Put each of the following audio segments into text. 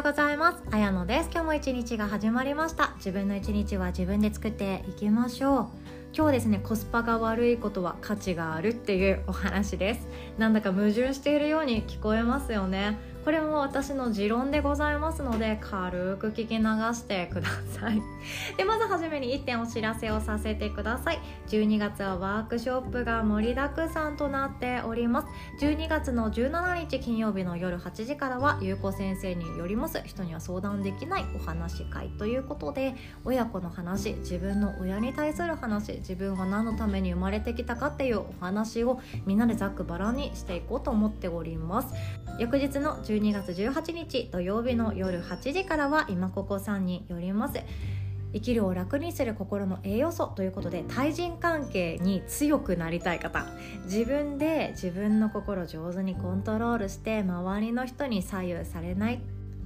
ようございます。あやのです。今日も一日が始まりました。自分の一日は自分で作っていきましょう。今日ですねコスパが悪いことは価値があるっていうお話です。なんだか矛盾しているように聞こえますよね。これも私の持論でございますので軽く聞き流してください。でまずはじめに1点お知らせをさせてください。12月はワークショップが盛りだくさんとなっております。12月の17日金曜日の夜8時からはゆうこ先生によります。人には相談できないお話会ということで親子の話自分の親に対する話自分は何のために生まれてきたかっていうお話をみんなでざっくばらんにしていこうと思っております。翌日の12月18日土曜日の夜8時からは今ここさんによります。生きるを楽にする心の栄養素ということで対人関係に強くなりたい方。自分で自分の心を上手にコントロールして周りの人に左右されない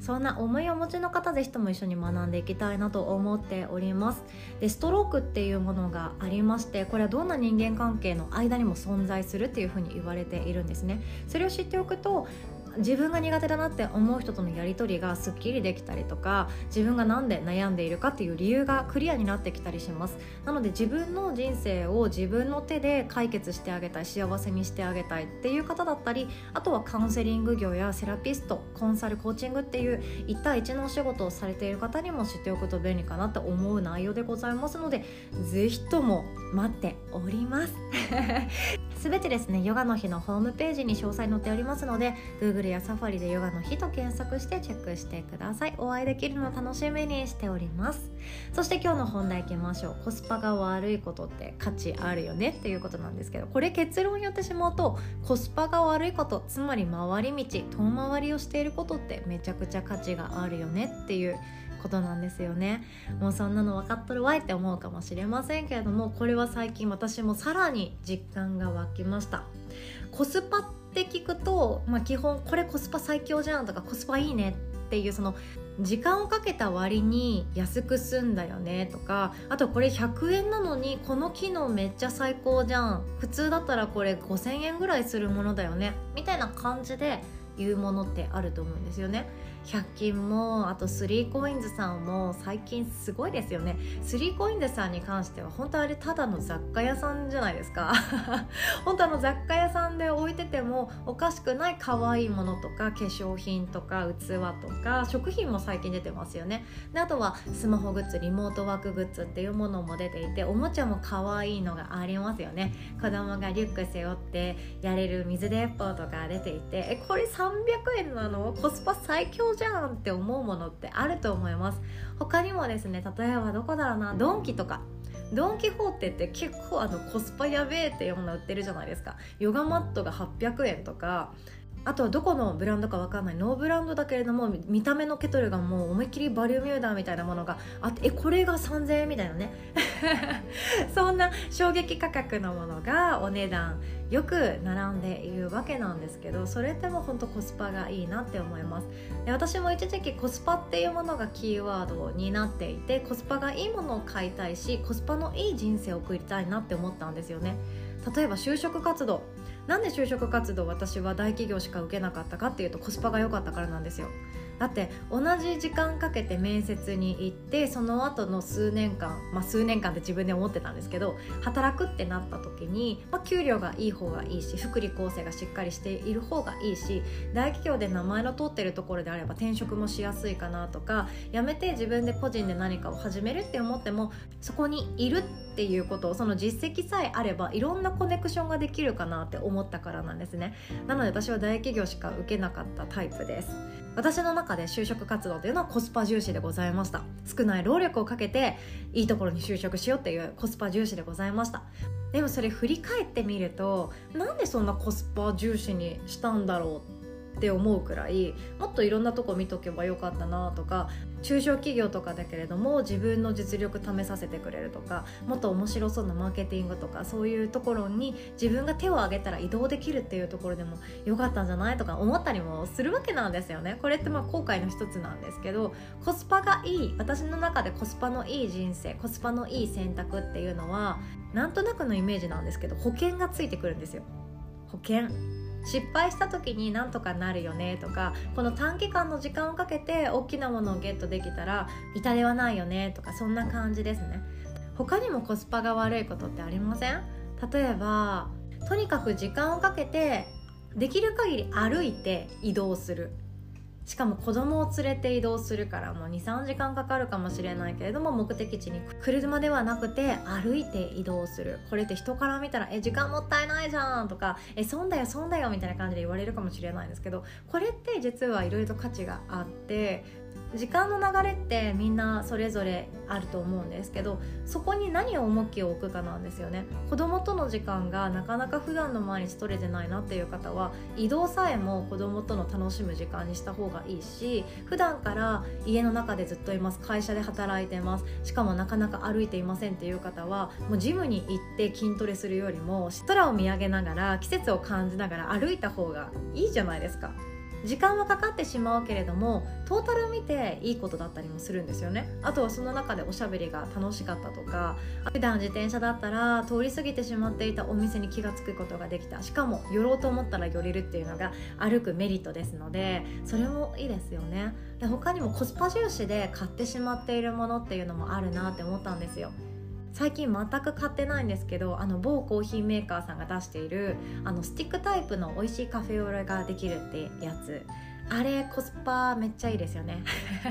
そんな思いをお持ちの方ぜひとも一緒に学んでいきたいなと思っております。でストロークっていうものがありましてこれはどんな人間関係の間にも存在するっていうふうに言われているんですね。それを知っておくと自分が苦手だなって思う人とのやり取りがすっきりできたりとか自分が何で悩んでいるかっていう理由がクリアになってきたりします。なので自分の人生を自分の手で解決してあげたい幸せにしてあげたいっていう方だったりあとはカウンセリング業やセラピストコンサルコーチングっていう1対1のお仕事をされている方にも知っておくと便利かなと思う内容でございますので是非とも待っております。すべてですねヨガの日のホームページに詳細載っておりますので Google や Safari でヨガの日と検索してチェックしてください。お会いできるの楽しみにしております。そして今日の本題いきましょう。コスパが悪いことって価値あるよねっていうことなんですけどこれ結論言ってしまうとコスパが悪いことつまり回り道遠回りをしていることってめちゃくちゃ価値があるよねっていうことなんですよね。もうそんなの分かっとるわいって思うかもしれませんけれどもこれは最近私もさらに実感が湧きました。コスパって聞くと、まあ、基本これコスパ最強じゃんとかコスパいいねっていうその時間をかけた割に安く済んだよねとかあとこれ100円なのにこの機能めっちゃ最高じゃん。普通だったらこれ5000円ぐらいするものだよねみたいな感じで言うものってあると思うんですよね。100均もあと 3COINS さんも最近すごいですよね。3COINS さんに関しては本当あれただの雑貨屋さんじゃないですか。本当あの雑貨屋さんで置いててもおかしくない可愛いものとか化粧品とか器とか食品も最近出てますよね。であとはスマホグッズリモートワークグッズっていうものも出ていておもちゃも可愛いのがありますよね。子供がリュック背負ってやれる水鉄砲とか出ていて。えこれ300円なの？コスパ最強じゃんって思うものってあると思います。他にもですね例えばどこだろうなドンキとか。ドン・キホーテって結構あのコスパやべえっていうもの売ってるじゃないですか。ヨガマットが800円とか。あとはどこのブランドか分かんない。ノーブランドだけれども見た目のケトルがもう思いっきりバリューミューダーみたいなものがあってえこれが3000円みたいなね。そんな衝撃価格のものがお値段。よく並んでいるわけなんですけどそれっても本当コスパがいいなって思います。で私も一時期コスパっていうものがキーワードになっていてコスパがいいものを買いたいしコスパのいい人生を送りたいなって思ったんですよね。例えば就職活動。なんで就職活動私は大企業しか受けなかったかっていうとコスパが良かったからなんですよ。だって同じ時間かけて面接に行ってその後の数年間まあ数年間って自分で思ってたんですけど働くってなった時に、まあ、給料がいい方がいいし福利厚生がしっかりしている方がいいし大企業で名前の通ってるところであれば転職もしやすいかなとか辞めて自分で個人で何かを始めるって思ってもそこにいるっていうことその実績さえあればいろんなコネクションができるかなって思ったからなんですね。なので私は大企業しか受けなかったタイプです。私の中で就職活動というのはコスパ重視でございました。少ない労力をかけていいところに就職しようっていうコスパ重視でございました。でもそれ振り返ってみるとなんでそんなコスパ重視にしたんだろうって思うくらいもっといろんなとこ見とけばよかったなとか中小企業とかだけれども自分の実力試させてくれるとかもっと面白そうなマーケティングとかそういうところに自分が手を挙げたら移動できるっていうところでもよかったんじゃないとか思ったりもするわけなんですよね。これってまあ後悔の一つなんですけどコスパがいい私の中でコスパのいい人生コスパのいい選択っていうのはなんとなくのイメージなんですけど保険がついてくるんですよ。保険。失敗した時になんとかなるよねとかこの短期間の時間をかけて大きなものをゲットできたら痛手はないよねとかそんな感じですね。他にもコスパが悪いことってありません？例えばとにかく時間をかけてできる限り歩いて移動する。しかも子供を連れて移動するからもう23時間かかるかもしれないけれども目的地に車ではなくて歩いて移動する。これって人から見たら「え時間もったいないじゃん」とか「え損だよ損だよ」みたいな感じで言われるかもしれないんですけどこれって実はいろいろと価値があって時間の流れってみんなそれぞれあると思うんですけどそこに何を重きを置くかなんですよね。子供との時間がなかなか普段の毎日取れてないなっていう方は移動さえも子供との楽しむ時間にした方がいいし普段から家の中でずっといます会社で働いてますしかもなかなか歩いていませんっていう方はもうジムに行って筋トレするよりも空を見上げながら季節を感じながら歩いた方がいいじゃないですか。時間はかかってしまうけれどもトータル見ていいことだったりもするんですよね。あとはその中でおしゃべりが楽しかったとか普段自転車だったら通り過ぎてしまっていたお店に気が付くことができた。しかも寄ろうと思ったら寄れるっていうのが歩くメリットですのでそれもいいですよね。で他にもコスパ重視で買ってしまっているものっていうのもあるなって思ったんですよ。最近全く買ってないんですけどあの某コーヒーメーカーさんが出しているあのスティックタイプの美味しいカフェオレができるってやつ。あれコスパめっちゃいいですよね。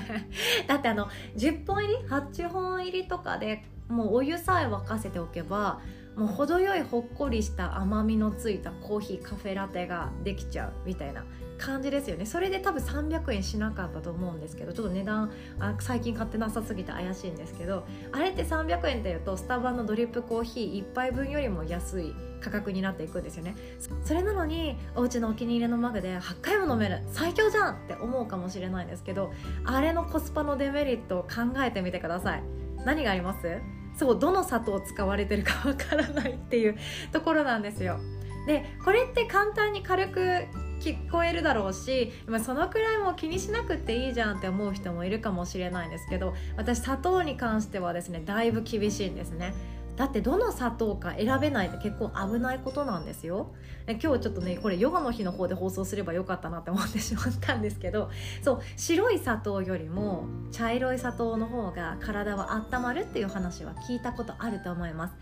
だってあの10本入り8本入りとかでもうお湯さえ沸かせておけばもう程よいほっこりした甘みのついたコーヒーカフェラテができちゃうみたいな感じですよね。それで多分300円しなかったと思うんですけどちょっと値段あ最近買ってなさすぎて怪しいんですけどあれって300円っていうとスタバのドリップコーヒー1杯分よりも安い価格になっていくんですよね。それなのにお家のお気に入りのマグで8回も飲める最強じゃんって思うかもしれないんですけどあれのコスパのデメリットを考えてみてください。何があります？そうどの砂糖使われてるかわからないっていうところなんですよ。でこれって簡単に軽く聞こえるだろうし、まあ、そのくらいも気にしなくていいじゃんって思う人もいるかもしれないんですけど私砂糖に関してはですねだいぶ厳しいんですね。だってどの砂糖か選べないって結構危ないことなんですよ。今日ちょっとねこれヨガの日の方で放送すればよかったなって思ってしまったんですけど。そう白い砂糖よりも茶色い砂糖の方が体は温まるっていう話は聞いたことあると思います。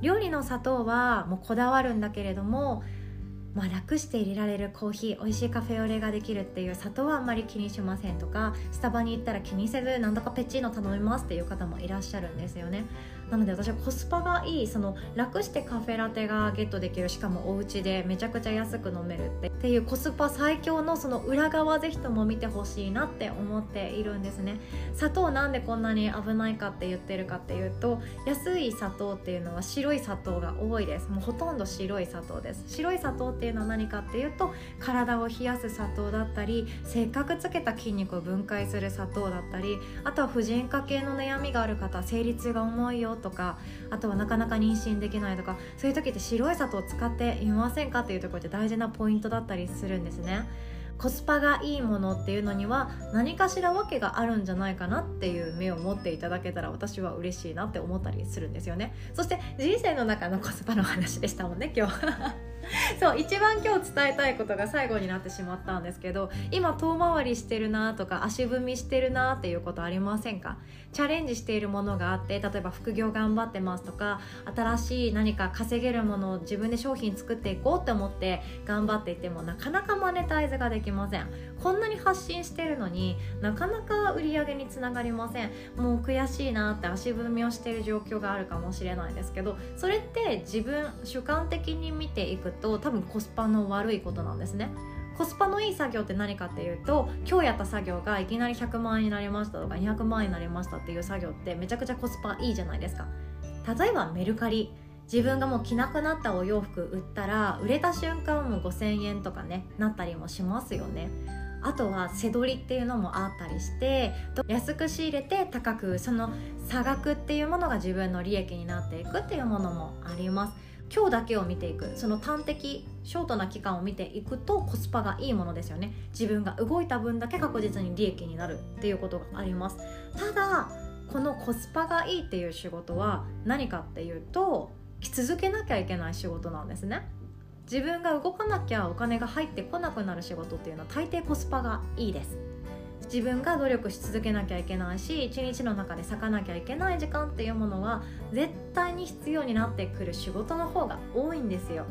料理の砂糖はもうこだわるんだけれどもまあ、楽して入れられるコーヒー美味しいカフェオレができるっていう砂糖はあんまり気にしませんとかスタバに行ったら気にせず何とかペチーノ頼みますっていう方もいらっしゃるんですよね。なので私はコスパがいいその楽してカフェラテがゲットできるしかもお家でめちゃくちゃ安く飲めるってっていうコスパ最強のその裏側ぜひとも見てほしいなって思っているんですね。砂糖なんでこんなに危ないかって言ってるかっていうと安い砂糖っていうのは白い砂糖が多いです。もうほとんど白い砂糖です。白い砂糖っていうのは何かっていうと体を冷やす砂糖だったりせっかくつけた筋肉を分解する砂糖だったりあとは婦人科系の悩みがある方生理痛が重いよとかあとはなかなか妊娠できないとかそういう時って白い砂糖を使っていませんかっていうところって大事なポイントだったりするんですね。コスパがいいものっていうのには何かしら訳があるんじゃないかなっていう目を持っていただけたら私は嬉しいなって思ったりするんですよねそして人生の中のコスパの話でしたもんね今日 そう一番今日伝えたいことが最後になってしまったんですけど今遠回りしてるなとか足踏みしてるなっていうことありませんか？チャレンジしているものがあって例えば副業頑張ってますとか新しい何か稼げるものを自分で商品作っていこうって思って頑張っていてもなかなかマネタイズができません。こんなに発信してるのになかなか売り上げにつながりません。もう悔しいなって足踏みをしている状況があるかもしれないですけどそれって自分主観的に見ていくと多分コスパの悪いことなんですね。コスパのいい作業って何かっていうと今日やった作業がいきなり100万円になりましたとか200万円になりましたっていう作業ってめちゃくちゃコスパいいじゃないですか。例えばメルカリ。自分がもう着なくなったお洋服売ったら売れた瞬間も5000円とかねなったりもしますよね。あとは背取りっていうのもあったりして安く仕入れて高くその差額っていうものが自分の利益になっていくっていうものもあります。今日だけを見ていく。その端的ショートな期間を見ていくとコスパがいいものですよね。自分が動いた分だけ確実に利益になるっていうことがあります。ただこのコスパがいいっていう仕事は何かっていうと続けなきゃいけない仕事なんですね。自分が動かなきゃお金が入ってこなくなる仕事っていうのは大抵コスパがいいです。自分が努力し続けなきゃいけないし一日の中で咲かなきゃいけない時間っていうものは絶対に必要になってくる仕事の方が多いんですよ。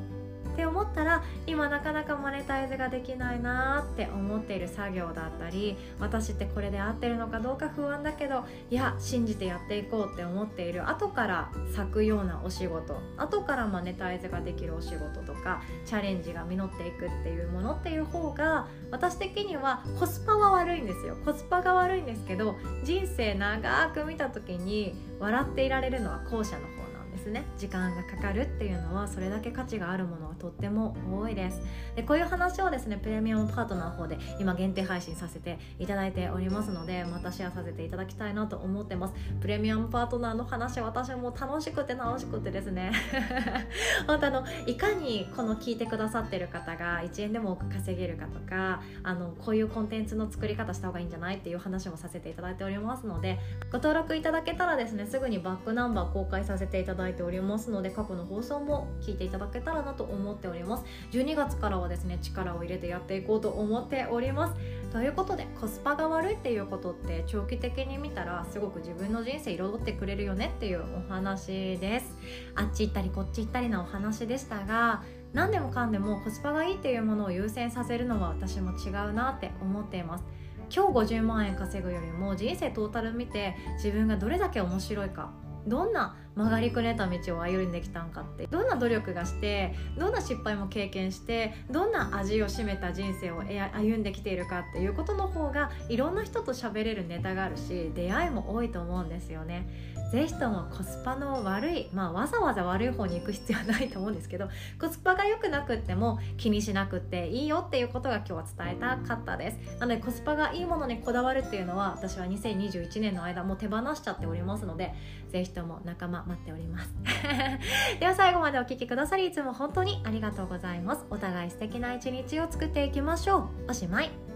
って思ったら今なかなかマネタイズができないなって思っている作業だったり私ってこれで合ってるのかどうか不安だけどいや信じてやっていこうって思っている後から咲くようなお仕事後からマネタイズができるお仕事とかチャレンジが実っていくっていうものっていう方が私的にはコスパは悪いんですよ。コスパが悪いんですけど人生長く見た時に笑っていられるのは後者の方ですね。時間がかかるっていうのはそれだけ価値があるものがとっても多いです。でこういう話をですねプレミアムパートナーの方で今限定配信させていただいておりますのでまたシェアさせていただきたいなと思ってます。プレミアムパートナーの話私はもう楽しくて楽しくてですね。本当あのいかにこの聞いてくださってる方が1円でも多く稼げるかとかあのこういうコンテンツの作り方した方がいいんじゃないっていう話もさせていただいておりますのでご登録いただけたらですねすぐにバックナンバー公開させていただいてておりますので過去の放送も聞いていただけたらなと思っております。12月からはですね力を入れてやっていこうと思っております。ということでコスパが悪いっていうことって長期的に見たらすごく自分の人生彩ってくれるよねっていうお話です。あっち行ったりこっち行ったりなお話でしたが何でもかんでもコスパがいいっていうものを優先させるのは私も違うなって思っています。今日50万円稼ぐよりも人生トータル見て自分がどれだけ面白いかどんな曲がりくねた道を歩んできたんかってどんな努力がしてどんな失敗も経験してどんな味を占めた人生を歩んできているかっていうことの方がいろんな人と喋れるネタがあるし出会いも多いと思うんですよね。ぜひともコスパの悪い、まあ、わざわざ悪い方に行く必要はないと思うんですけどコスパが良くなくっても気にしなくていいよっていうことが今日は伝えたかったですなのでコスパがいいものにこだわるっていうのは私は2021年の間もう手放しちゃっておりますのでぜひ人も仲間待っております。では最後までお聴きくださりいつも本当にありがとうございます。お互い素敵な一日を作っていきましょう。おしまい。